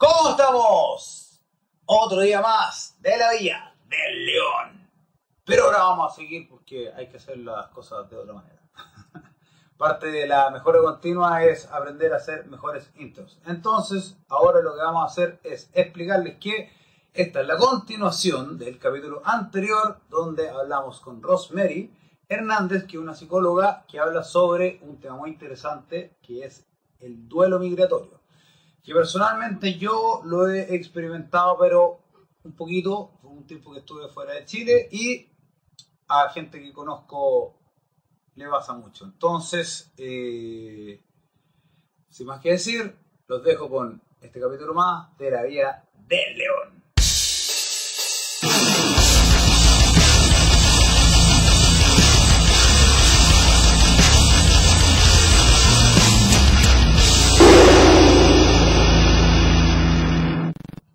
¿Cómo estamos? Otro día más de la Villa del León. Pero ahora vamos a seguir porque hay que hacer las cosas de otra manera. Parte de la mejora continua es aprender a hacer mejores intros. Entonces, ahora lo que vamos a hacer es explicarles que esta es la continuación del capítulo anterior donde hablamos con Rosemary Hernández, que es una psicóloga que habla sobre un tema muy interesante que es el duelo migratorio. Que personalmente yo lo he experimentado, pero un poquito, fue un tiempo que estuve fuera de Chile y a gente que conozco le pasa mucho. Entonces, eh, sin más que decir, los dejo con este capítulo más de la vida del león.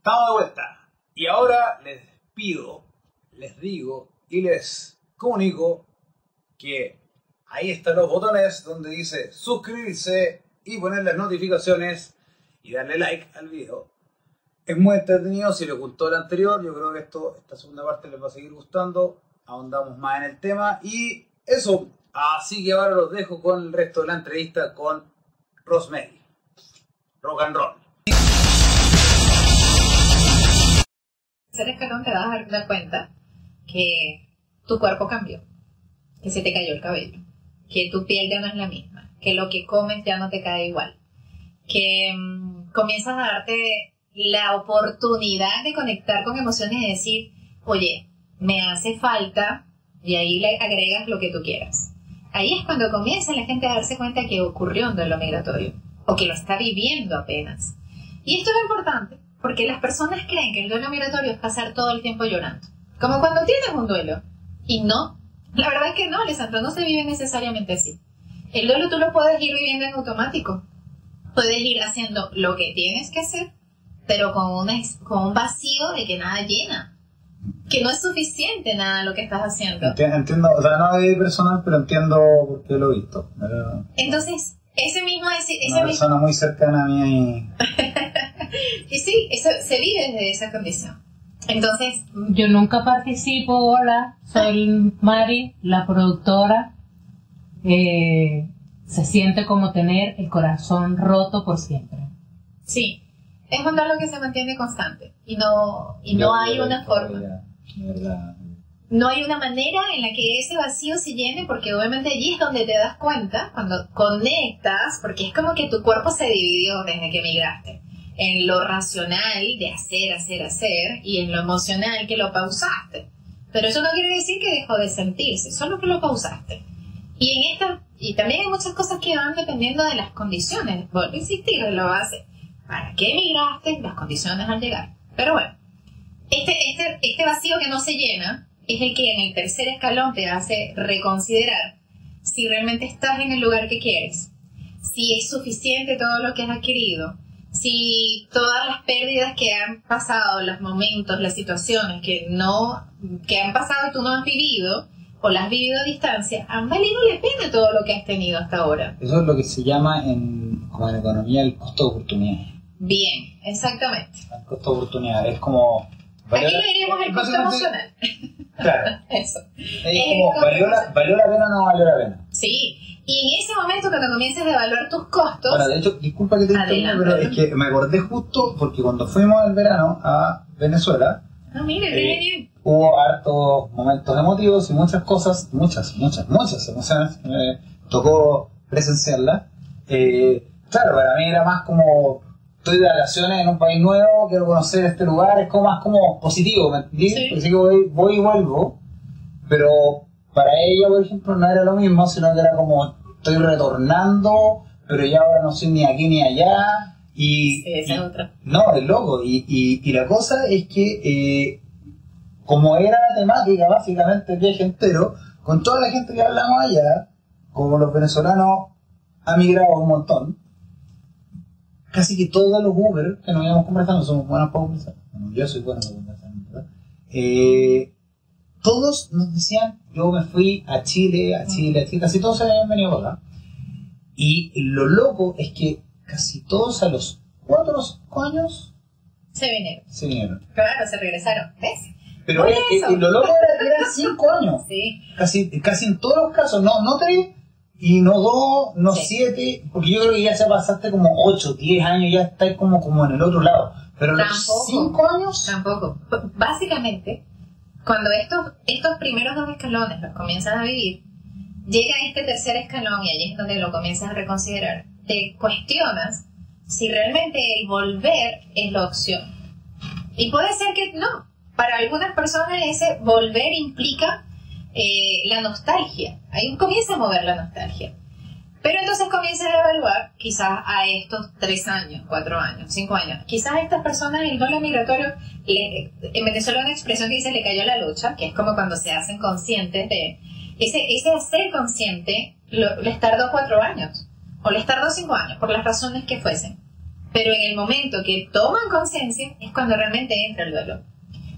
Estamos de vuelta. Y ahora les pido, les digo y les comunico que ahí están los botones donde dice suscribirse y poner las notificaciones y darle like al video. Es muy entretenido, si les gustó el anterior, yo creo que esto, esta segunda parte les va a seguir gustando. Ahondamos más en el tema y eso. Así que ahora los dejo con el resto de la entrevista con Rosemary. Rock and roll. Tercer escalón te vas a dar cuenta que tu cuerpo cambió, que se te cayó el cabello, que tu piel ya no es la misma, que lo que comes ya no te cae igual, que mm, comienzas a darte la oportunidad de conectar con emociones y decir, oye, me hace falta, y ahí le agregas lo que tú quieras. Ahí es cuando comienza la gente a darse cuenta que ocurrió un duelo migratorio, o que lo está viviendo apenas. Y esto es importante, porque las personas creen que el duelo migratorio es pasar todo el tiempo llorando. Como cuando tienes un duelo. Y no. La verdad es que no, Alessandro, no se vive necesariamente así. El duelo tú lo puedes ir viviendo en automático. Puedes ir haciendo lo que tienes que hacer, pero con, un vacío de que nada llena. Que no es suficiente nada lo que estás haciendo. Entiendo, o sea, no es personal, pero entiendo por qué lo he visto. Entonces, ese mismo... Ese, una persona muy cercana a mí y... y sí, eso se vive desde esa condición. Entonces, yo nunca participo, hola, soy Mari, la productora. Eh, se siente como tener el corazón roto por siempre. Sí, es un dolor que se mantiene constante y no, y no hay una forma. No hay una manera en la que ese vacío se llene porque obviamente allí es donde te das cuenta, cuando conectas, porque es como que tu cuerpo se dividió desde que emigraste en lo racional de hacer, hacer, hacer y en lo emocional que lo pausaste. Pero eso no quiere decir que dejó de sentirse, solo que lo pausaste. Y en esta, y también hay muchas cosas que van dependiendo de las condiciones. Vuelvo a insistir lo base. ¿Para qué emigraste? Las condiciones al llegar. Pero bueno, este, este, este vacío que no se llena es el que en el tercer escalón te hace reconsiderar si realmente estás en el lugar que quieres, si es suficiente todo lo que has adquirido, si todas las pérdidas que han pasado, los momentos, las situaciones que no, que han pasado y tú no has vivido, o las has vivido a distancia, han valido la pena todo lo que has tenido hasta ahora. Eso es lo que se llama en, como en economía el costo de oportunidad. Bien, exactamente. El costo de oportunidad es como... Aquí le diríamos el costo emocional. Claro. Eso. Es, como, ¿valió la, ¿valió la pena o no valió la pena? Sí, y en ese momento, cuando comienzas a evaluar tus costos. Bueno, de hecho, disculpa que te interrumpa, pero es que me acordé justo porque cuando fuimos al verano a Venezuela. No, mire, eh, bien. Hubo hartos momentos emotivos y muchas cosas, muchas, muchas, muchas emociones. Me tocó presenciarlas. Eh, claro, para mí era más como estoy de vacaciones en un país nuevo, quiero conocer este lugar, es como más como positivo, ¿me entiendes? Sí. que voy, voy y vuelvo, pero para ella, por ejemplo, no era lo mismo, sino que era como estoy retornando, pero ya ahora no soy ni aquí ni allá. Y, sí, esa es otra. No, es loco. Y, y, la cosa es que, eh, como era la temática básicamente el viaje entero, con toda la gente que hablamos allá, como los venezolanos han migrado un montón, casi que todos los Uber que nos íbamos conversando somos buenos para conversar. yo soy bueno para conversar, ¿verdad? Eh, todos nos decían, yo me fui a Chile, a Chile, a Chile, casi todos se habían venido acá. Y lo loco es que casi todos a los 4 o 5 años Se vinieron. Se vinieron. Claro, se regresaron. ¿Ves? Pero es, que lo loco era que eran cinco años. Sí. Casi, casi en todos los casos, no, no tres, y no dos, no siete, porque yo creo que ya se pasaste como ocho, diez años, ya estáis como, como en el otro lado. Pero los cinco años. Tampoco. Básicamente, cuando estos, estos primeros dos escalones los comienzas a vivir, llega este tercer escalón y ahí es donde lo comienzas a reconsiderar. Te cuestionas si realmente el volver es la opción. Y puede ser que no. Para algunas personas ese volver implica eh, la nostalgia. Ahí comienza a mover la nostalgia. Pero entonces comienza a evaluar quizás a estos tres años, cuatro años, cinco años. Quizás a estas personas el duelo migratorio, en Venezuela una expresión que dice le cayó la lucha, que es como cuando se hacen conscientes de... Ese, ese hacer consciente les tardó cuatro años, o les tardó cinco años, por las razones que fuesen. Pero en el momento que toman conciencia es cuando realmente entra el duelo.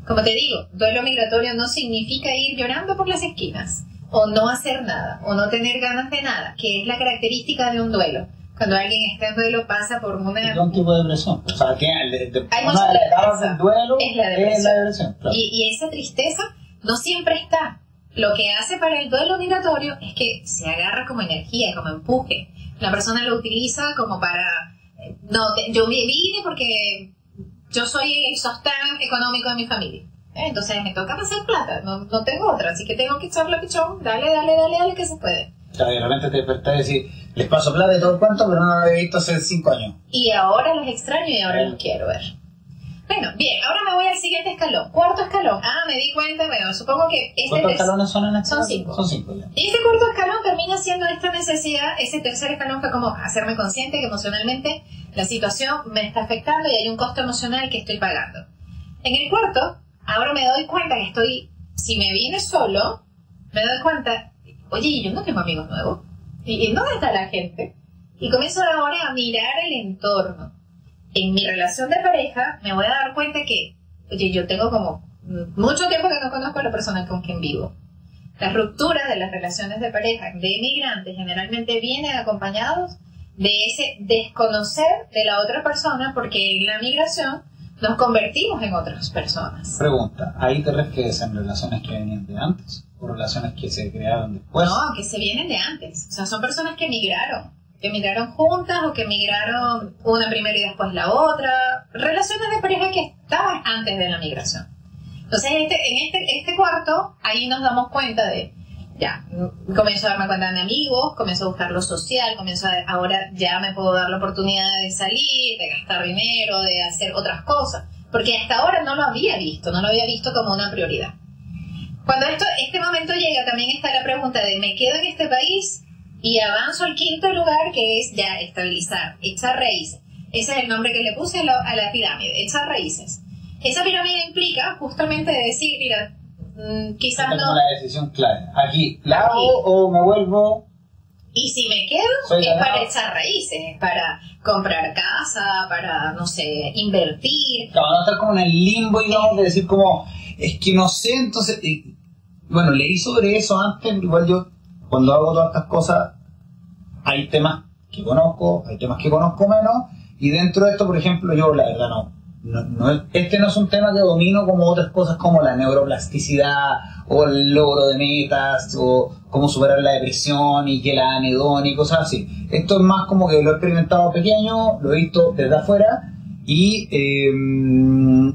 Como te digo, duelo migratorio no significa ir llorando por las esquinas, o no hacer nada, o no tener ganas de nada, que es la característica de un duelo. Cuando alguien está en duelo pasa por una... Es un tipo de depresión. O sea, que de, de, Hay una de del duelo es la depresión. y, y esa tristeza no siempre está. Lo que hace para el duelo migratorio es que se agarra como energía, como empuje. La persona lo utiliza como para... Eh, no, yo vine porque yo soy el sostén económico de mi familia. ¿eh? Entonces me toca pasar plata, no, no, tengo otra, así que tengo que echarle pichón, dale, dale, dale, dale, que se puede. Claro, y de repente te despertás y decís, les paso plata de todo el cuento, pero no lo había visto hace cinco años. Y ahora los extraño y ahora los quiero ver. Bueno, bien, ahora me voy al siguiente escalón. Cuarto escalón. Ah, me di cuenta, bueno, supongo que este ¿Cuántos escalones son en este Son cinco. Son cinco Y ese cuarto escalón termina siendo esta necesidad, ese tercer escalón fue como hacerme consciente que emocionalmente la situación me está afectando y hay un costo emocional que estoy pagando. En el cuarto, ahora me doy cuenta que estoy, si me viene solo, me doy cuenta, oye, yo no tengo amigos nuevos. ¿Y dónde está la gente? Y comienzo ahora a mirar el entorno en mi relación de pareja me voy a dar cuenta que, oye, yo tengo como mucho tiempo que no conozco a la persona con quien vivo. Las rupturas de las relaciones de pareja de migrantes generalmente vienen acompañados de ese desconocer de la otra persona porque en la migración nos convertimos en otras personas. Pregunta, ¿ahí te refieres en relaciones que venían de antes o relaciones que se crearon después? No, que se vienen de antes. O sea, son personas que emigraron que emigraron juntas o que emigraron una primero y después la otra. Relaciones de pareja que estaban antes de la migración. Entonces, este, en este, este cuarto, ahí nos damos cuenta de, ya, comienzo a darme cuenta de amigos, comienzo a buscar lo social, comienzo a, ahora ya me puedo dar la oportunidad de salir, de gastar dinero, de hacer otras cosas, porque hasta ahora no lo había visto, no lo había visto como una prioridad. Cuando esto, este momento llega, también está la pregunta de, ¿me quedo en este país y avanzo al quinto lugar que es ya estabilizar, echar raíces. Ese es el nombre que le puse a la pirámide, echar raíces. Esa pirámide implica justamente decir, mira, mm, quizás no... la decisión clave. Aquí, ¿la hago o me vuelvo? Y si me quedo, es para echar raíces, es para comprar casa, para, no sé, invertir. Claro, no estar como en el limbo, digamos, de decir como, es que no sé, entonces... bueno, leí sobre eso antes, igual yo cuando hago todas estas cosas, hay temas que conozco, hay temas que conozco menos, y dentro de esto, por ejemplo, yo la verdad no, no, este no es un tema que domino como otras cosas como la neuroplasticidad o el logro de metas o cómo superar la depresión y que la anedón y cosas así. Esto es más como que lo he experimentado pequeño, lo he visto desde afuera y em,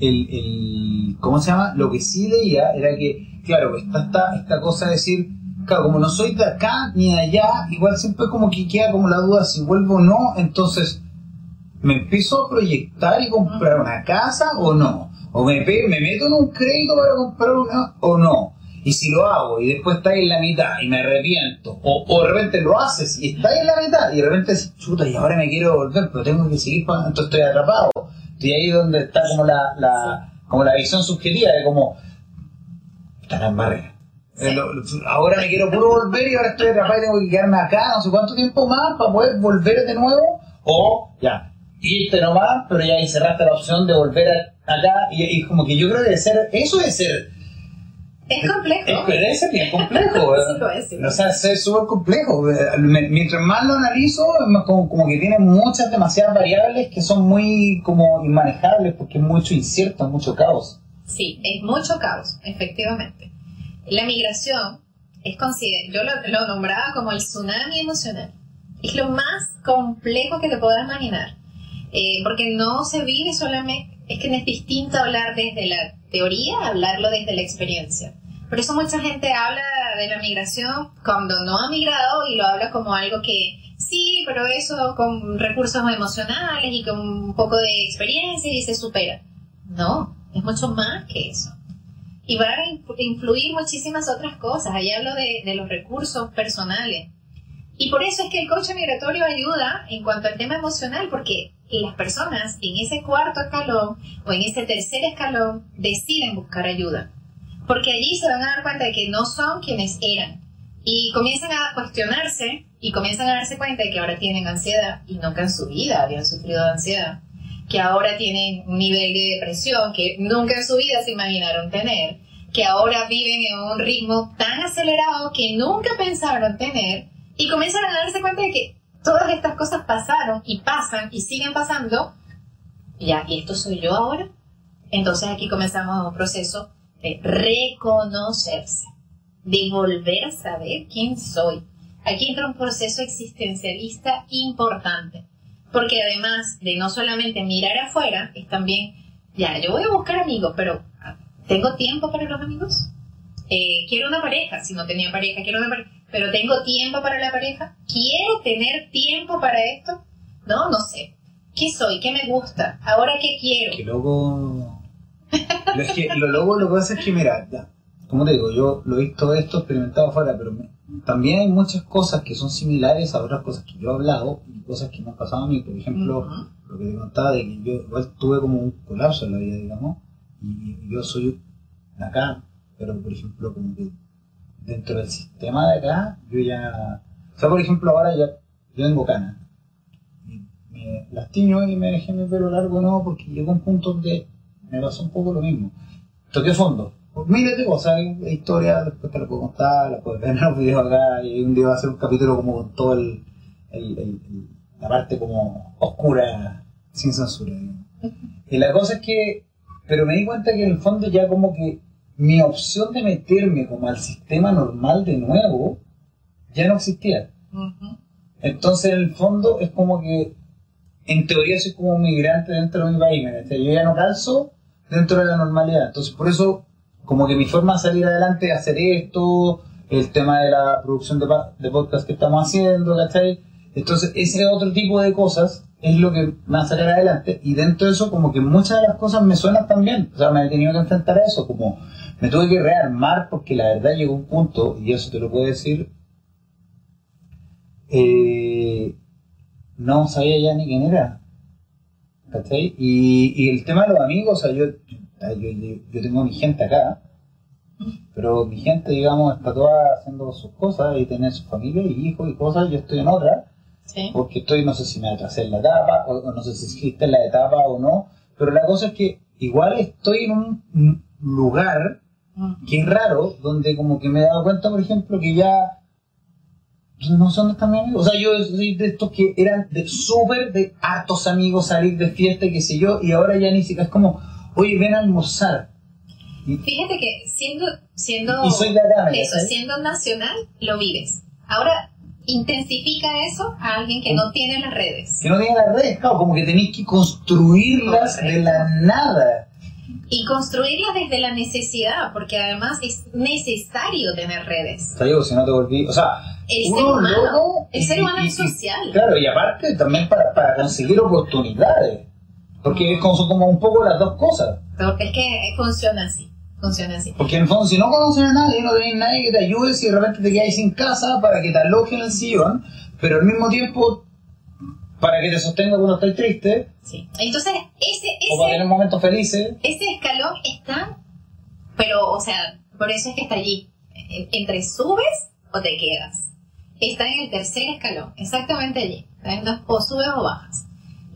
el, el, ¿cómo se llama? Lo que sí leía era que, claro, está esta, esta cosa de decir, claro, como no soy de acá ni de allá, igual siempre como que queda como la duda si vuelvo o no, entonces me empiezo a proyectar y comprar una casa o no, o me, me meto en un crédito para comprar una o no. Y si lo hago y después está en la mitad y me arrepiento, o, o de repente lo haces y está en la mitad y de repente dices, chuta, y ahora me quiero volver, pero tengo que seguir pagando, entonces estoy atrapado. Y ahí donde está como la, la como la visión subjetiva de como, está en barreras eh, ahora me quiero puro volver y ahora estoy atrapado y tengo que quedarme acá no sé cuánto tiempo más para poder volver de nuevo. O ya, irte nomás, pero ya ahí cerraste la opción de volver acá. Y, y como que yo creo que debe ser, eso debe ser Es complejo. Es, es bien complejo. sí, o sea, es súper complejo. Mientras más lo analizo, como, como, que tiene muchas, demasiadas variables que son muy como inmanejables porque es mucho incierto, mucho caos. Sí, es mucho caos, efectivamente. La migración es yo lo, lo nombraba como el tsunami emocional. Es lo más complejo que te puedas imaginar. Eh, porque no se vive solamente, es que es distinto hablar desde la teoría hablarlo desde la experiencia. Por eso mucha gente habla de la migración cuando no ha migrado y lo habla como algo que sí, pero eso con recursos emocionales y con un poco de experiencia y se supera. No, es mucho más que eso. Y van a influir muchísimas otras cosas. Ahí hablo de, los recursos personales. Y por eso es que el coche migratorio ayuda en cuanto al tema emocional, porque las personas en ese cuarto escalón o en ese tercer escalón deciden buscar ayuda porque allí se van a dar cuenta de que no son quienes eran y comienzan a cuestionarse y comienzan a darse cuenta de que ahora tienen ansiedad y nunca en su vida habían sufrido de ansiedad, que ahora tienen un nivel de depresión que nunca en su vida se imaginaron tener, que ahora viven en un ritmo tan acelerado que nunca pensaron tener y comienzan a darse cuenta de que todas estas cosas pasaron y pasan y siguen pasando. Ya, ¿y esto soy yo ahora? Entonces aquí comenzamos un proceso de reconocerse, de volver a saber quién soy. Aquí entra un proceso existencialista importante, porque además de no solamente mirar afuera, es también, ya, yo voy a buscar amigos, pero ah, ¿tengo tiempo para los amigos? Eh, quiero una pareja, si no tenía pareja, quiero una pareja, pero ¿tengo tiempo para la pareja? ¿Quiero tener tiempo para esto? No, no sé. ¿Qué soy? ¿Qué me gusta? ¿Ahora qué quiero? Que luego lo, que, lo que pasa es que, mira, ya, como te digo, yo lo he visto esto experimentado afuera, pero también hay muchas cosas que son similares a otras cosas que yo he hablado y cosas que me han pasado a mí. Por ejemplo, lo que te contaba de que yo igual tuve como un colapso en la vida, digamos, y, yo soy de acá, pero por ejemplo, como que dentro del sistema de acá, yo ya. O sea, por ejemplo, ahora ya yo tengo canas. Me las tiño y me dejé mi pelo largo, no, porque llegó un punto de me pasó un poco lo mismo. Toqué fondo. Pues mírate cosas, hay historia, después te la puedo contar, la puedes ver en los videos acá, y un día va a ser un capítulo como con todo el, la parte como oscura, sin censura. Y la cosa es que, pero me di cuenta que en el fondo ya como que mi opción de meterme como al sistema normal de nuevo, ya no existía. Entonces en el fondo es como que en teoría soy como un migrante dentro de mi país, yo ya no calzo dentro de la normalidad. Entonces, por eso, como que mi forma de salir adelante es hacer esto, el tema de la producción de, de podcast que estamos haciendo, ¿cachai? Entonces, ese otro tipo de cosas es lo que me a sacar adelante y dentro de eso como que muchas de las cosas me suenan también, o sea, me he tenido que enfrentar a eso, como me tuve que rearmar porque la verdad llegó un punto, y eso te lo puedo decir, eh, no sabía ya ni quién era. ¿cachai? Y, el tema de los amigos, o sea, yo, yo, tengo mi gente acá, pero mi gente, digamos, está toda haciendo sus cosas y tiene su familia y hijos y cosas, yo estoy en otra, porque estoy, no sé si me atrasé en la etapa, o, no sé si existe en la etapa o no, pero la cosa es que igual estoy en un lugar que es raro, donde como que me he dado cuenta, por ejemplo, que ya no son tan amigos. O sea, yo soy de estos que eran de súper de hartos amigos, salir de fiesta, qué sé yo, y ahora ya ni siquiera es como, oye, ven a almorzar. Fíjate que siendo, siendo, y soy eso, siendo nacional, lo vives. Ahora, intensifica eso a alguien que no tiene las redes. Que no tiene las redes, claro, como que tenéis que construirlas de la nada. Y construirlas desde la necesidad, porque además es necesario tener redes. Si no te volví, o sea, el ser humano, el ser humano es social. claro, y aparte también para, para conseguir oportunidades. Porque es como, son como un poco las dos cosas. Porque es que funciona así. Funciona así. Porque en el fondo, si no conoces a nadie, no tenés nadie que te ayude, si de repente te quedas sin casa para que te alojen en el sillón, pero al mismo tiempo para que te sostenga cuando estés triste. Sí. Entonces, ese, ese. O para tener momentos felices. Ese escalón está. Pero, o sea, por eso es que está allí. Entre subes o te quedas está en el tercer escalón, exactamente allí. O subes o bajas.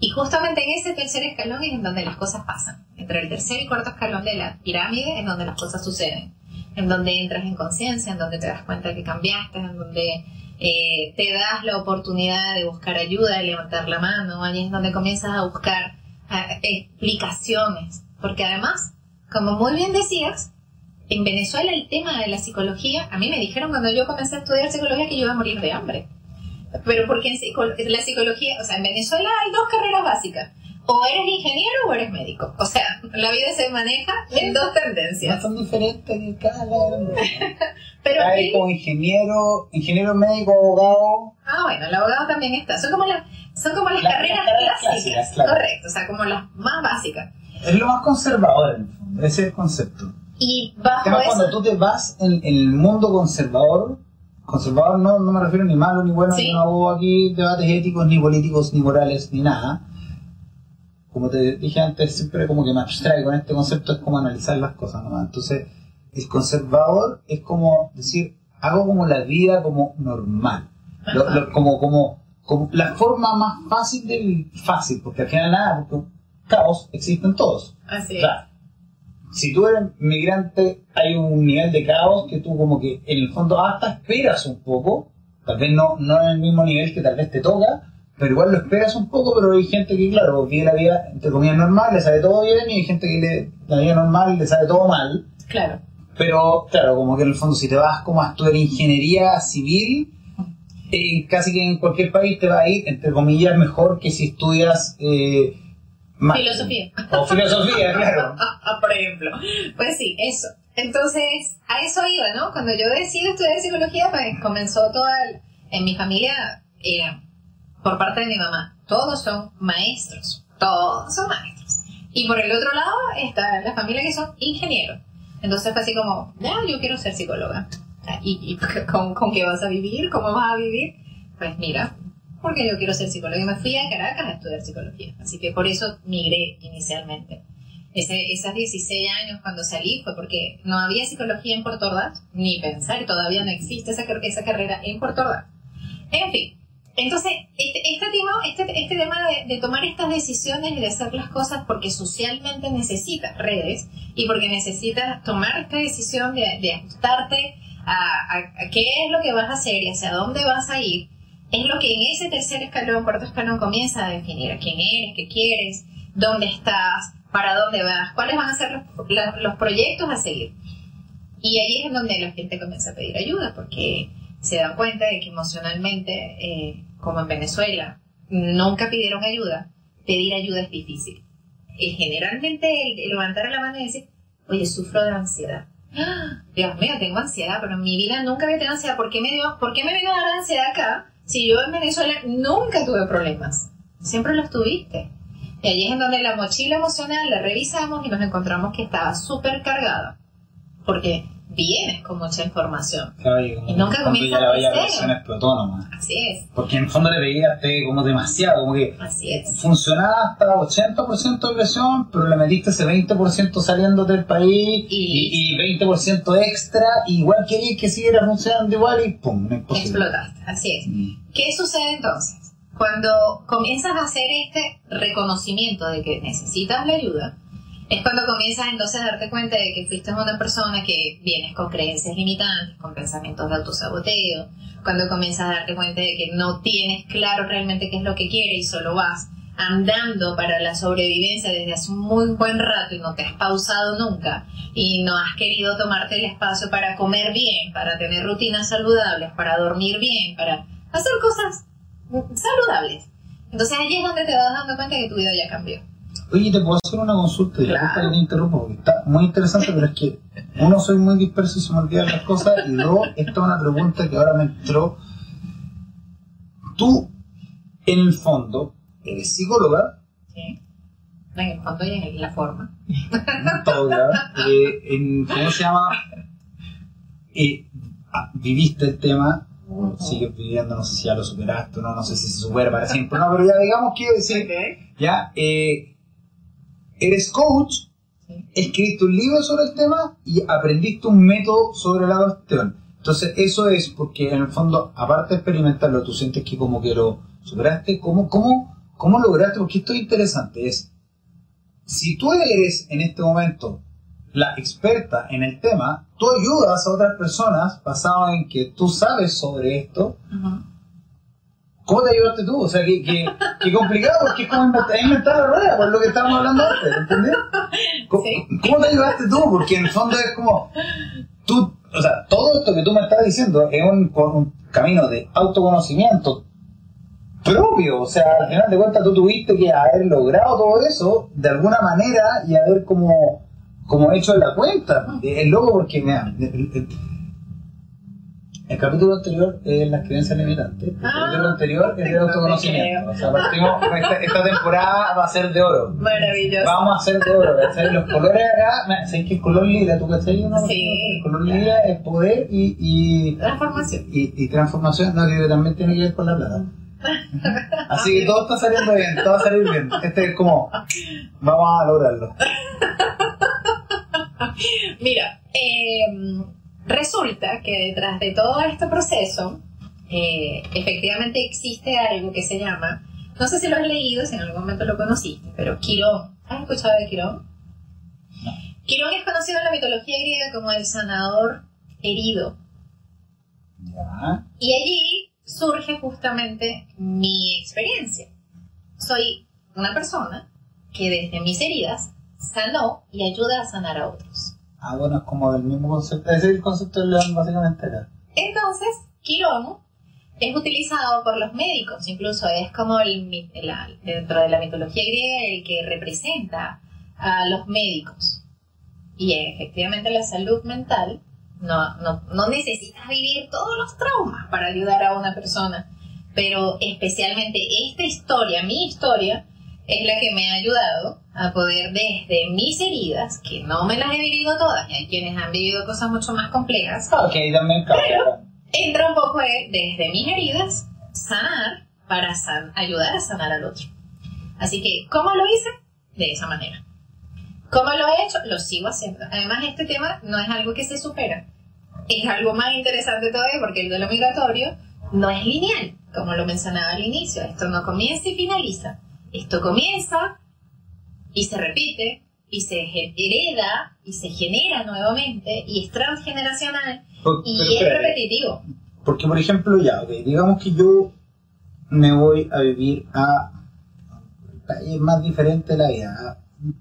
Y justamente en ese tercer escalón es en donde las cosas pasan. Entre el tercer y cuarto escalón de la pirámide es donde las cosas suceden. en donde entras en conciencia, en donde te das cuenta que cambiaste, en donde eh, te das la oportunidad de buscar ayuda, de levantar la mano, ahí es donde comienzas a buscar explicaciones, porque además, como muy bien decías, en Venezuela el tema de la psicología, a mí me dijeron cuando yo comencé a estudiar psicología que yo iba a morir de hambre. Pero porque en la psicología, o sea, en Venezuela hay dos carreras básicas. O eres ingeniero o eres médico. O sea, la vida se maneja en dos tendencias. No son diferentes en cada Pero hay como ingeniero, ingeniero médico, abogado. Ah, bueno, el abogado también está. Son como las, son como las, carreras, clásicas. Correcto, o sea, como las más básicas. Es lo más conservador en el fondo, ese es el concepto. Y bajo eso... cuando tú te vas en, el mundo conservador, conservador no, no me refiero ni malo ni bueno, no hago aquí debates éticos, ni políticos, ni morales, ni nada. Como te dije antes, siempre como que me abstraigo en este concepto, es como analizar las cosas ¿no? Entonces, el conservador es como decir, hago como la vida como normal. como, como, como la forma más fácil del fácil, porque al final nada, porque caos existen todos. Así si tú eres migrante, hay un nivel de caos que tú como que en el fondo hasta esperas un poco, tal vez no, no en el mismo nivel que tal vez te toca, pero igual lo esperas un poco, pero hay gente que, claro, vive la vida, entre comillas, normal, le sale todo bien, y hay gente que le, la vida normal le sale todo mal. Claro. Pero, claro, como que en el fondo, si te vas como a estudiar ingeniería civil, eh, casi que en cualquier país te va a ir, entre comillas, mejor que si estudias eh, Filosofía. O filosofía, claro. Por ejemplo. Pues sí, eso. Entonces, a eso iba, ¿no? Cuando yo decidí estudiar psicología, pues comenzó toda... en mi familia, era por parte de mi mamá, todos son maestros. Todos son maestros. Y por el otro lado está la familia que son ingenieros. Entonces fue así como, ya, yo quiero ser psicóloga. ¿Y, y con, con qué vas a vivir? ¿Cómo vas a vivir? Pues mira, porque yo quiero ser psicóloga. Y me fui a Caracas a estudiar psicología. Así que por eso migré inicialmente. Ese, esas 16 años cuando salí fue porque no había psicología en Puerto Ordaz, ni pensar, todavía no existe esa, esa carrera en Puerto Ordaz. En fin, entonces, este, este tema, este, este tema de, tomar estas decisiones y de hacer las cosas porque socialmente necesitas redes y porque necesitas tomar esta decisión de, ajustarte a, a, qué es lo que vas a hacer y hacia dónde vas a ir, es lo que en ese tercer escalón, cuarto escalón, comienza a definir a quién eres, qué quieres, dónde estás, para dónde vas, cuáles van a ser los, proyectos a seguir. Y ahí es donde la gente comienza a pedir ayuda, porque se dan cuenta de que emocionalmente, eh, como en Venezuela, nunca pidieron ayuda, pedir ayuda es difícil. Y generalmente el, levantar la mano y decir, oye, sufro de ansiedad. ¡Ah! Dios mío, tengo ansiedad, pero en mi vida nunca había tenido ansiedad. ¿Por qué me, dio, ¿por qué me vino a dar ansiedad acá? Si yo en Venezuela nunca tuve problemas, siempre los tuviste. Y allí es en donde la mochila emocional la revisamos y nos encontramos que estaba súper cargada. Porque vienes con mucha información. y, nunca comienzas a la versión. Así es. Porque en el fondo le pegaste como demasiado, como que Así es. funcionaba hasta 80% de presión, pero le metiste ese 20% saliendo del país y, 20% extra, igual querías que siguiera funcionando igual y pum, Explotaste, así es. Mm. ¿Qué sucede entonces? Cuando comienzas a hacer este reconocimiento de que necesitas la ayuda, es cuando comienzas entonces a darte cuenta de que fuiste una persona que vienes con creencias limitantes, con pensamientos de autosaboteo, cuando comienzas a darte cuenta de que no tienes claro realmente qué es lo que quieres y solo vas andando para la sobrevivencia desde hace un muy buen rato y no te has pausado nunca y no has querido tomarte el espacio para comer bien, para tener rutinas saludables, para dormir bien, para hacer cosas saludables. Entonces allí es donde te vas dando cuenta que tu vida ya cambió. Oye, te puedo hacer una consulta, y claro. que te interrumpo porque está muy interesante, pero es que uno soy muy disperso y se me olvidan las cosas, y dos, esta es una pregunta que ahora me entró. Tú, en el fondo, eres psicóloga. Sí. En el fondo y en la forma. eh, en, ¿Cómo se llama? Eh, ah, viviste el tema, sigues viviendo, no sé si ya lo superaste, no, no sé si se supera para siempre, no, pero ya digamos que decir, ya, eh, eres coach, escribiste un libro sobre el tema y aprendiste un método sobre la cuestión. Entonces, eso es porque en el fondo, aparte de experimentarlo, tú sientes que como que lo superaste, ¿cómo, cómo, cómo lograste? Porque esto es interesante, es, si tú eres en este momento la experta en el tema, tú ayudas a otras personas basado en que tú sabes sobre esto. ¿Cómo te ayudaste tú? O sea, que, que, complicado porque es como inventar, la rueda, por lo que estábamos hablando antes, ¿entendés? ¿Cómo, ¿Cómo, te ayudaste tú? Porque en el fondo es como, tú, o sea, todo esto que tú me estás diciendo es un, un camino de autoconocimiento propio, o sea, al final de cuentas tú tuviste que haber logrado todo eso de alguna manera y haber como, como hecho la cuenta. Es loco porque, mira, el capítulo anterior es las creencias limitantes. El ah, capítulo anterior es el autoconocimiento. O sea, partimos, esta, temporada va a ser de oro. Maravilloso. Vamos a hacer de oro. Los colores acá, ¿sabes que el color lila? ¿Tú cachai? Sí. El color lila es poder y, y. Transformación. Y, y transformación, no, que también tiene que ver con la plata. Así que todo está saliendo bien, todo va a salir bien. Este es como, vamos a lograrlo. Mira, eh Resulta que detrás de todo este proceso, eh, efectivamente existe algo que se llama, no sé si lo has leído, si en algún momento lo conociste, pero Quirón. ¿Has escuchado de Quirón? Quirón es conocido en la mitología griega como el sanador herido. Y allí surge justamente mi experiencia. Soy una persona que desde mis heridas sanó y ayuda a sanar a otros. Ah, bueno, es como del mismo concepto, es el concepto del león básicamente Entonces, Quirón es utilizado por los médicos, incluso es como el, dentro de la mitología griega el que representa a los médicos. Y efectivamente la salud mental. No, no, no necesitas vivir todos los traumas para ayudar a una persona, pero especialmente esta historia, mi historia, es la que me ha ayudado a poder desde mis heridas, que no me las he vivido todas, y hay quienes han vivido cosas mucho más complejas, okay, también pero entra un poco desde mis heridas, sanar para ayudar a sanar al otro. Así que, ¿cómo lo hice? De esa manera. ¿Cómo lo he hecho? Lo sigo haciendo. Además, este tema no es algo que se supera. Es algo más interesante todavía porque el duelo migratorio no es lineal, como lo mencionaba al inicio. Esto no comienza y finaliza esto comienza y se repite y se hereda y se genera nuevamente y es transgeneracional y es repetitivo. Porque, por ejemplo, ya, digamos que yo me voy a vivir a es más diferente la vida,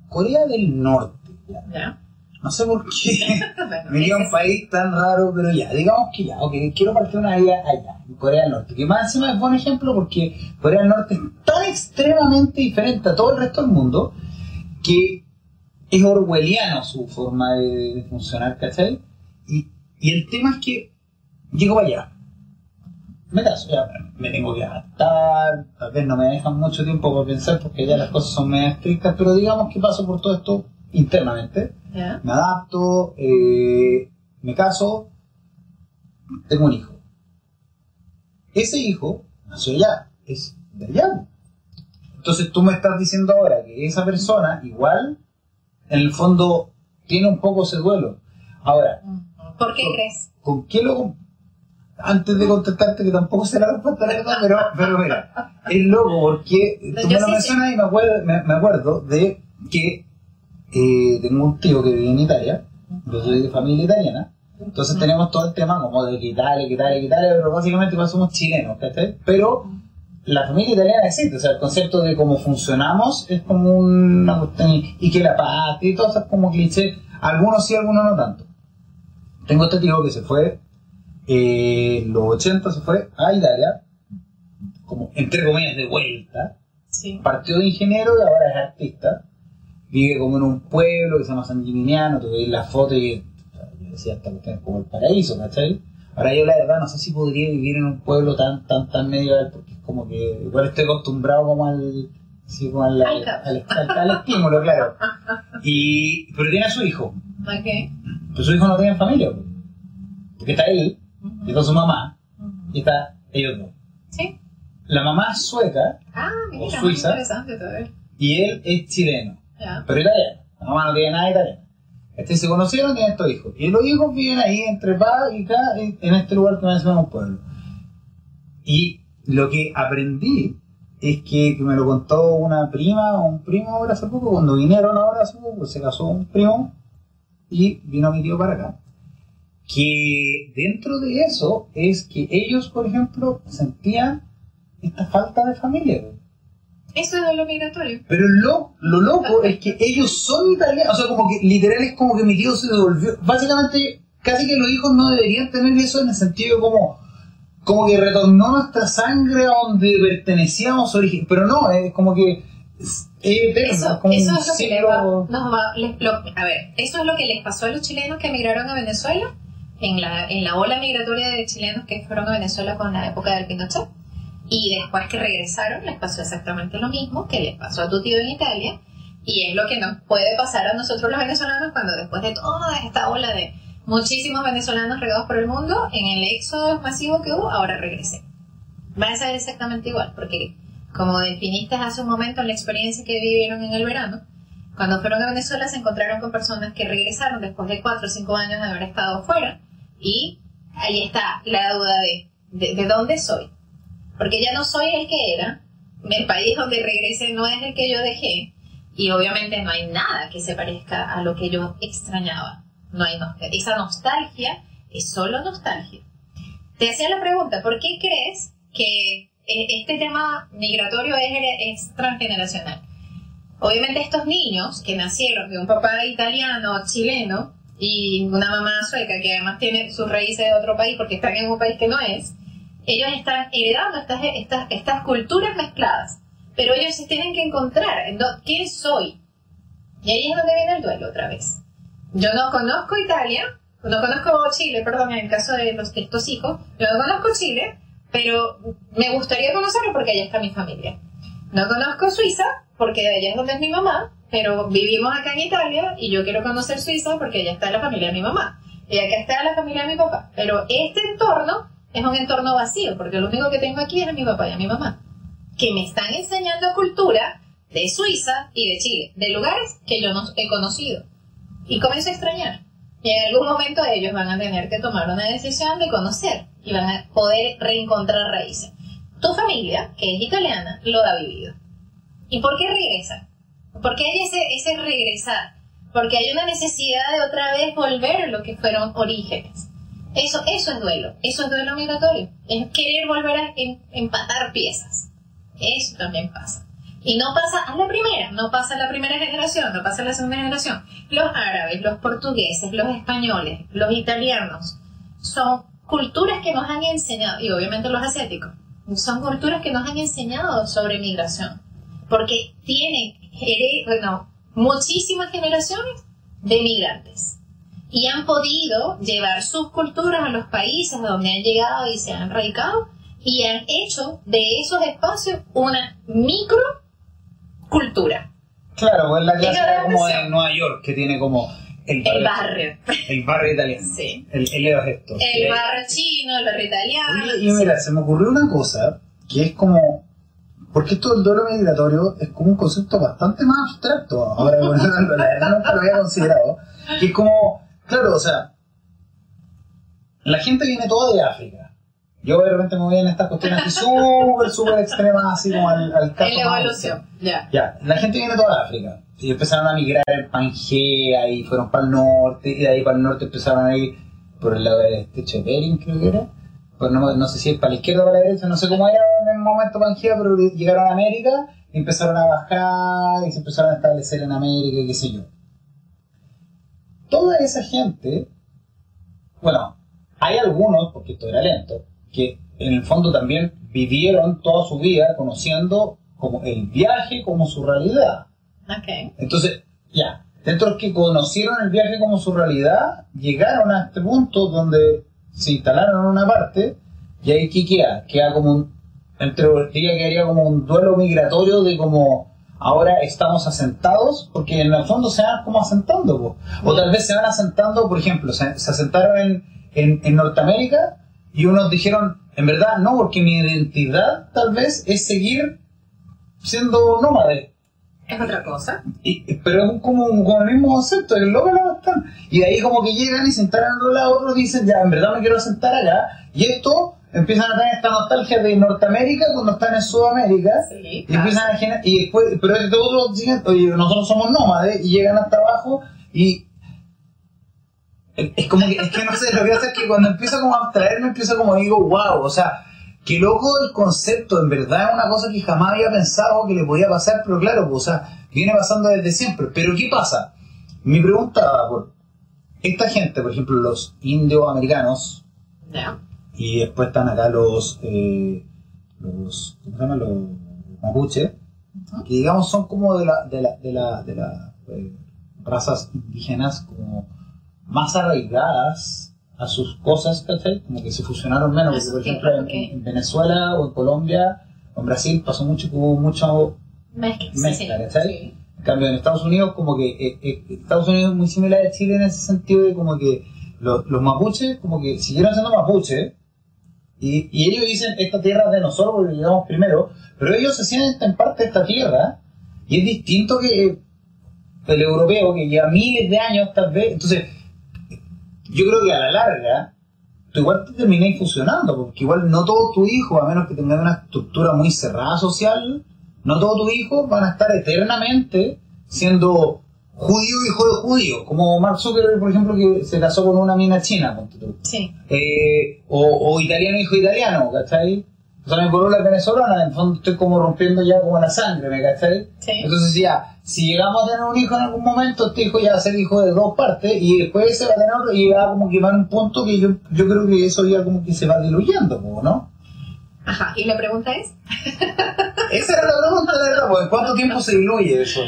Corea del Norte. ¿Ya? No sé por qué. me a un país tan raro, pero ya, digamos que ya, ok, quiero partir una vida allá, en Corea del Norte. Que más encima es buen ejemplo porque Corea del Norte es tan extremadamente diferente a todo el resto del mundo que es orwelliano su forma de, funcionar, ¿cachai? Y, y, el tema es que llego allá. Me caso, ya, me tengo que adaptar, tal vez no me dejan mucho tiempo para pensar porque ya las cosas son medio estrictas, pero digamos que paso por todo esto internamente me adapto, eh, me caso, tengo un hijo. Ese hijo nació allá, es de allá. Entonces tú me estás diciendo ahora que esa persona igual, en el fondo, tiene un poco ese duelo. Ahora, ¿por qué crees? ¿Con qué lo antes de contestarte, que tampoco será la respuesta verdad, pero, pero mira, es loco porque tú me lo mencionas y me acuerdo, me acuerdo de que eh, tengo un tío que vive en Italia, yo soy de familia italiana, entonces tenemos todo el tema como de que Italia, que Italia, que Italia, pero básicamente pues somos chilenos, ¿cachai? Pero la familia italiana existe, o sea, el concepto de cómo funcionamos es como una cuestión, y que la paz y todo eso es como cliché, algunos sí, algunos no tanto. Tengo este tío que se fue, eh, los 80 se fue a Italia, como entre comillas de vuelta, partió de ingeniero y ahora es artista, vive como en un pueblo que se llama San Gimignano, tú veis la foto y yo decía, esta cuestión es como el paraíso, ¿cachai? Ahora yo la verdad no sé si podría vivir en un pueblo tan, tan, tan medieval, porque es como que igual estoy acostumbrado como al, sí, como al, al, al, estímulo, claro. Y, pero tiene a su hijo. Okay. Pero su hijo no tiene familia, porque está él, y está su mamá, y está ellos dos. Sí. La mamá es sueca, ah, mira, o suiza, interesante y él es chileno. Pero italiano. La mamá no tiene nada italiano. Este se conocieron tienen estos hijos. Y los hijos viven ahí entre paz y acá, en este lugar que me un pueblo. Y lo que aprendí es que, me lo contó una prima o un primo ahora hace poco, cuando vinieron ahora hace poco, se casó un primo y vino mi tío para acá. Que dentro de eso es que ellos, por ejemplo, sentían esta falta de familia. Eso es lo migratorio. Pero lo, lo loco es que ellos son italianos, o sea, como que literal es como que mi tío se devolvió. Básicamente, casi que los hijos no deberían tener eso en el sentido como como que retornó nuestra sangre a donde pertenecíamos origen pero no es como que eso, es lo que les a ver eso es lo que les pasó a los chilenos que emigraron a Venezuela en la, en la ola migratoria de chilenos que fueron a Venezuela con la época del Pinochet y después que regresaron les pasó exactamente lo mismo que les pasó a tu tío en Italia y es lo que nos puede pasar a nosotros los venezolanos cuando después de toda esta ola de muchísimos venezolanos regados por el mundo en el éxodo masivo que hubo, ahora regresé. Va a ser exactamente igual, porque como definiste hace un momento en la experiencia que vivieron en el verano, cuando fueron a Venezuela se encontraron con personas que regresaron después de 4 o 5 años de haber estado fuera y ahí está la duda de, de dónde soy. Porque ya no soy el que era, el país donde regresé no es el que yo dejé y obviamente no hay nada que se parezca a lo que yo extrañaba no hay Esa nostalgia es solo nostalgia. Te hacía la pregunta, ¿por qué crees que e, este tema migratorio es, transgeneracional? Obviamente estos niños que nacieron de un papá italiano, chileno, y una mamá sueca que además tiene sus raíces de otro país porque están en un país que no es, ellos están heredando estas, estas, estas culturas mezcladas, pero ellos se tienen que encontrar en quién soy. Y ahí es donde viene el duelo otra vez. Yo no conozco Italia, no conozco Chile, perdón, en el caso de los, estos hijos, yo no conozco Chile, pero me gustaría conocerlo porque allá está mi familia. No conozco Suiza, porque allá es donde es mi mamá, pero vivimos acá en Italia y yo quiero conocer Suiza porque allá está la familia de mi mamá. Y acá está la familia de mi papá. Pero este entorno es un entorno vacío, porque lo único que tengo aquí es a mi papá y a mi mamá, que me están enseñando cultura de Suiza y de Chile, de lugares que yo no he conocido y comienzo a extrañar. Y en algún momento ellos van a tener que tomar una decisión de conocer y van a poder reencontrar raíces. Tu familia, que es italiana, lo ha vivido. ¿Y por qué regresa? ¿Por qué hay ese, ese regresar? Porque hay una necesidad de otra vez volver a lo que fueron orígenes. Eso, eso es duelo, eso es duelo migratorio. Es querer volver a em, empatar piezas. Eso también pasa. Y no pasa a la primera, no pasa a la primera generación, no pasa a la segunda generación. Los árabes, los portugueses, los españoles, los italianos, son culturas que nos han enseñado, y obviamente los asiáticos, son culturas que nos han enseñado sobre migración. Porque tienen bueno, muchísimas generaciones de migrantes. Y han podido llevar sus culturas a los países donde han llegado y se han radicado y han hecho de esos espacios una micro cultura. Claro, pues la clase como en Nueva York, que tiene como el barrio. El barrio, italiano. Sí. El, el El barrio chino, el barrio italiano. y mira, se me ocurrió una cosa que es como. Porque esto del duelo migratorio es como un concepto bastante más abstracto. Ahora, bueno, la verdad nunca lo había considerado. Que es como. Claro, o sea. La gente viene toda de África yo de repente me voy en estas cuestiones así súper, súper extremas, así como al, al caso. En la evolución, ya. Ya, la gente viene de toda África. Y empezaron a migrar en Pangea y fueron para el norte, y de ahí para el norte empezaron a ir por el lado del estrecho de Bering, creo que era. Pues no, no sé si es para la izquierda o para la derecha, no sé cómo era en el momento Pangea, pero llegaron a América y empezaron a bajar y se empezaron a establecer en América y qué sé yo. Toda esa gente, bueno, hay algunos, porque esto era lento, que en el fondo también vivieron toda su vida conociendo como el viaje como su realidad. Okay. Entonces, ya, dentro de los que conocieron el viaje como su realidad, llegaron a este punto donde se instalaron en una parte y ahí ¿qué queda? Queda como un, entre que haría como un duelo migratorio de como ahora estamos asentados, porque en el fondo se van como asentando, o tal vez se van asentando, por ejemplo, se, asentaron en, en, en Norteamérica y unos dijeron, en verdad, no, porque mi identidad tal vez es seguir siendo nómade. Es otra cosa. pero es como, como, el mismo concepto, el loco la están. Y de ahí como que llegan y se sentan al otro lado, otros dicen, ya, en verdad me quiero sentar allá. Y esto empiezan a tener esta nostalgia de Norteamérica cuando están en Sudamérica. Sí, y empiezan a y después, pero estos otros dicen, oye, nosotros somos nómades y llegan hasta abajo y Es como que, es que no sé, lo que pasa es que cuando empiezo como a abstraerme, empiezo como digo, wow, o sea, qué loco el concepto, en verdad es una cosa que jamás había pensado que le podía pasar, pero claro, pues, o sea, viene pasando desde siempre. Pero ¿qué pasa? Mi pregunta por esta gente, por ejemplo, los indioamericanos, y después están acá los, eh, los, ¿cómo se llama? Los mapuche, que digamos son como de la, de la, de la, de la eh, razas indígenas como más arraigadas a sus cosas, ¿cachai? Como que se fusionaron menos, porque por ejemplo en, Venezuela o en Colombia o en Brasil pasó mucho que hubo mucho mezcla, ¿cachai? En cambio en Estados Unidos como que eh, eh, Estados Unidos es muy similar a Chile en ese sentido de como que los, los mapuches como que siguieron siendo mapuches y, ellos dicen esta tierra es de nosotros porque llegamos primero, pero ellos se sienten en parte de esta tierra y es distinto que el europeo que lleva miles de años tal vez, entonces yo creo que a la larga, tú igual te termináis fusionando, porque igual no todos tus hijos, a menos que tengan una estructura muy cerrada social, no todos tus hijos van a estar eternamente siendo judío hijo de judío, como Mark Zuckerberg, por ejemplo, que se casó con una mina china, sí. eh, o, o, italiano hijo italiano, ¿cachai? O sea, mi polola es venezolana, en el fondo estoy como rompiendo ya como la sangre, ¿me cachai? Sí. Entonces ya, si llegamos a tener un hijo en algún momento, este hijo ya va a ser hijo de dos partes y después se va a tener otro y va como que va a un punto que yo, yo creo que eso ya como que se va diluyendo, ¿no? Ajá, ¿y la pregunta es? Esa era la pregunta, de ¿en cuánto tiempo se diluye eso?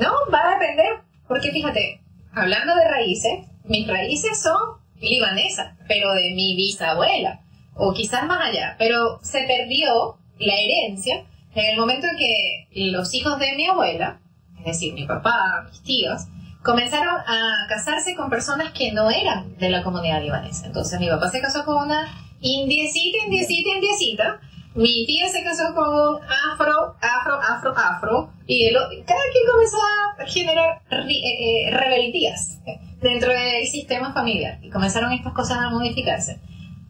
No, va a depender, porque fíjate, hablando de raíces, mis raíces son libanesas, pero de mi bisabuela o quizás más allá, pero se perdió la herencia en el momento en que los hijos de mi abuela, es decir, mi papá, mis tíos, comenzaron a casarse con personas que no eran de la comunidad libanesa. Entonces mi papá se casó con una indiecita, indiecita, indiecita, mi tía se casó con un afro, afro, afro, afro, y cada quien comenzó a generar eh, eh, rebeldías dentro del sistema familiar, y comenzaron estas cosas a modificarse.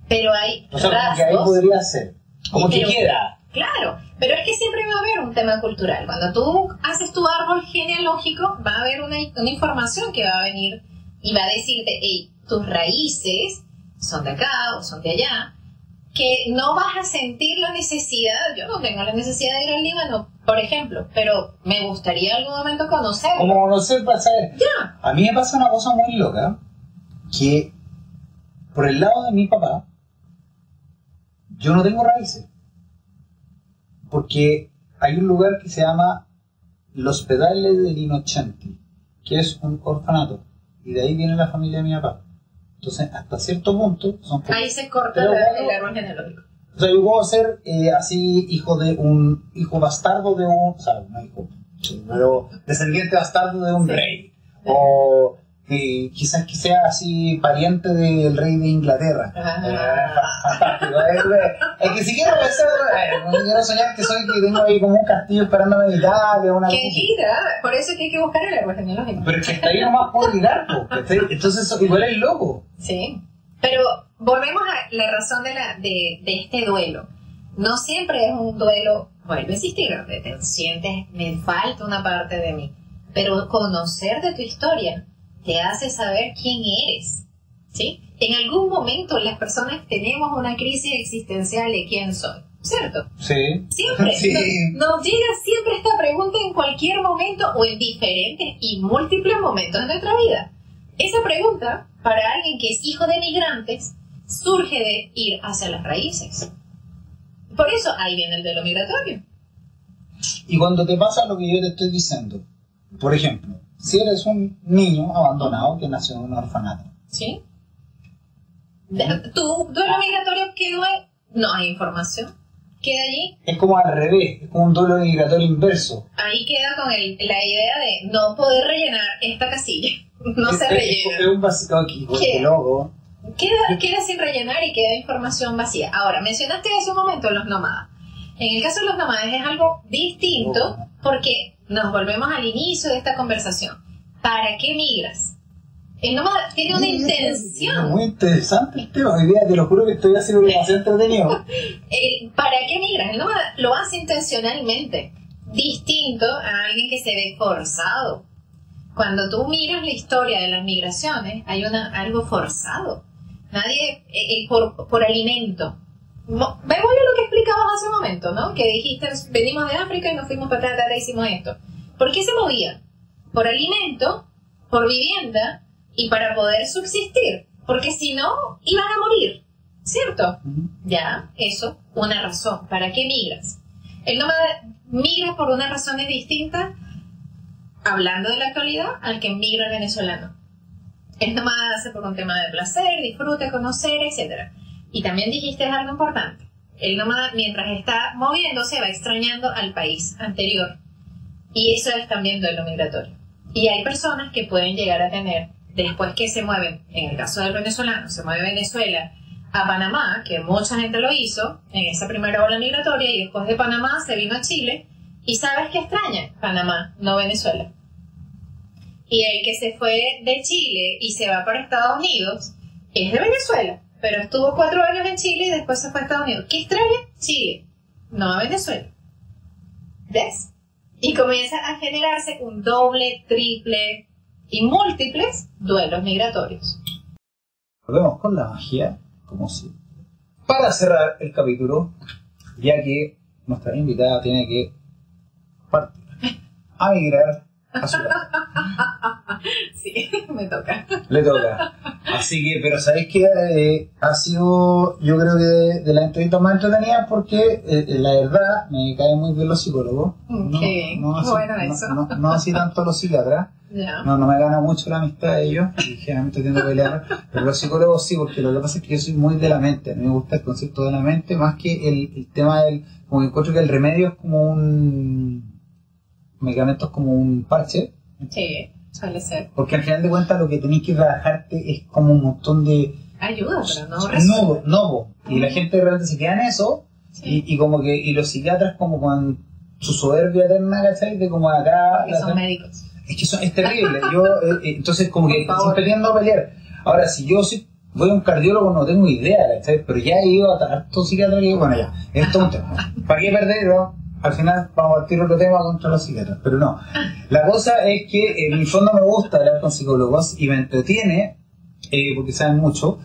Pero hay o sea, que ahí podría ser, como que quiera. Claro, pero es que siempre va a haber un tema cultural. Cuando tú haces tu árbol genealógico, va a haber una, una información que va a venir y va a decirte, hey, tus raíces son de acá o son de allá, que no vas a sentir la necesidad, yo no tengo la necesidad de ir al Líbano, por ejemplo, pero me gustaría algún momento conocer. Como conocer para saber. Ya. A mí me pasa una cosa muy loca, que por el lado de mi papá, yo no tengo raíces. Porque hay un lugar que se llama Los Pedales del Inocenti, que es un orfanato. Y de ahí viene la familia de mi papá. Entonces, hasta cierto punto... Son ahí se corta el árbol genealógico. O sea, yo puedo ser eh, así hijo de un... Hijo bastardo de un... O sea, no hijo... Pero descendiente bastardo de un rey. O eh, quizás que sea así pariente del rey de Inglaterra. es que si quiero pensar, no quiero soñar que soy que tengo ahí como un castillo esperándome en Italia. Una que gira, por eso hay que buscar el árbol genealógico. Pero es que está ahí nomás por mirar, entonces igual es loco. Sí, pero volvemos a la razón de, la, de, de este duelo. No siempre es un duelo, vuelve a existir, donde te sientes, me falta una parte de mí, pero conocer de tu historia te hace saber quién eres. ¿Sí? En algún momento las personas tenemos una crisis existencial de quién soy, ¿cierto? Sí. Siempre. Nos, llega siempre esta pregunta en cualquier momento o en diferentes y múltiples momentos de nuestra vida. Esa pregunta, para alguien que es hijo de migrantes, surge de ir hacia las raíces. Por eso ahí viene el de lo migratorio. Y cuando te pasa lo que yo te estoy diciendo, por ejemplo, si eres un niño abandonado que nació en un orfanato. ¿Sí? ¿Tu duelo migratorio quedó No hay información. Queda allí. Es como al revés, es como un duelo migratorio inverso. Ahí queda con el, la idea de no poder rellenar esta casilla. No se rellena. Es un vacío aquí, queda, loco. Queda, queda sin rellenar y queda información vacía. Ahora, mencionaste hace un momento los nómadas. En el caso de los nómadas es algo distinto porque nos volvemos al inicio de esta conversación. ¿Para qué migras? El nómada tiene una intención. Muy interesante el tema. Hoy día te lo juro que estoy haciendo demasiado entretenido. ¿Para qué migras? El nómada lo hace intencionalmente. Distinto a alguien que se ve forzado. Cuando tú miras la historia de las migraciones, hay una, algo forzado. Nadie, eh, eh, por, por alimento. Vemos lo que explicabas hace un momento, ¿no? Que dijiste, venimos de África y nos fuimos para y hicimos esto. ¿Por qué se movía? Por alimento, por vivienda y para poder subsistir. Porque si no, iban a morir. ¿Cierto? Ya, eso, una razón. ¿Para qué migras? El nómada migra por unas razones distintas hablando de la actualidad, al que migra el venezolano. El nómada hace por un tema de placer, disfrute, conocer, etc. Y también dijiste algo importante. El nómada, mientras está moviéndose, va extrañando al país anterior. Y eso es también duelo migratorio. Y hay personas que pueden llegar a tener, después que se mueven, en el caso del venezolano, se mueve Venezuela a Panamá, que mucha gente lo hizo en esa primera ola migratoria, y después de Panamá se vino a Chile, y sabes que extraña Panamá, no Venezuela. Y el que se fue de Chile y se va para Estados Unidos es de Venezuela, pero estuvo cuatro años en Chile y después se fue a Estados Unidos. ¿Qué extraña? Chile, no a Venezuela. ¿Ves? Y comienza a generarse un doble, triple y múltiples duelos migratorios. Volvemos con la magia, como si. Para cerrar el capítulo, ya que nuestra invitada tiene que partir a migrar sí, me toca. Le toca. Así que, pero ¿sabéis que eh, ha sido, yo creo que de, la entrevista más entretenida porque eh, eh, la verdad me caen muy bien los psicólogos. No, no, así, bueno eso. No, así tanto los psiquiatras. No, no me gana mucho la amistad de ellos y generalmente tiendo a pelear. Pero los psicólogos sí, porque lo que pasa es que yo soy muy de la mente. me gusta el concepto de la mente más que el, el tema del. Como que encuentro que el remedio es como un medicamentos como un parche. Sí, suele ser. Porque al final de cuentas lo que tenéis que trabajarte es como un montón de... Ayuda, pero no resuelve. No, Y la gente realmente se queda en eso y, y, como que y los psiquiatras como con su soberbia eterna, ¿cachai? De como acá... Que son médicos. Es que son, es terrible. Yo, eh, eh, entonces como que siempre tiendo a pelear. Ahora, si yo si voy a un cardiólogo no tengo idea, ¿cachai? Pero ya he ido a tantos psiquiatras que, bueno, ya, esto es un tema. ¿Para qué perder? Al final vamos a partir otro tema contra los psiquiatras, pero no. La cosa es que en mi fondo me gusta hablar con psicólogos y me entretiene, eh, porque saben mucho,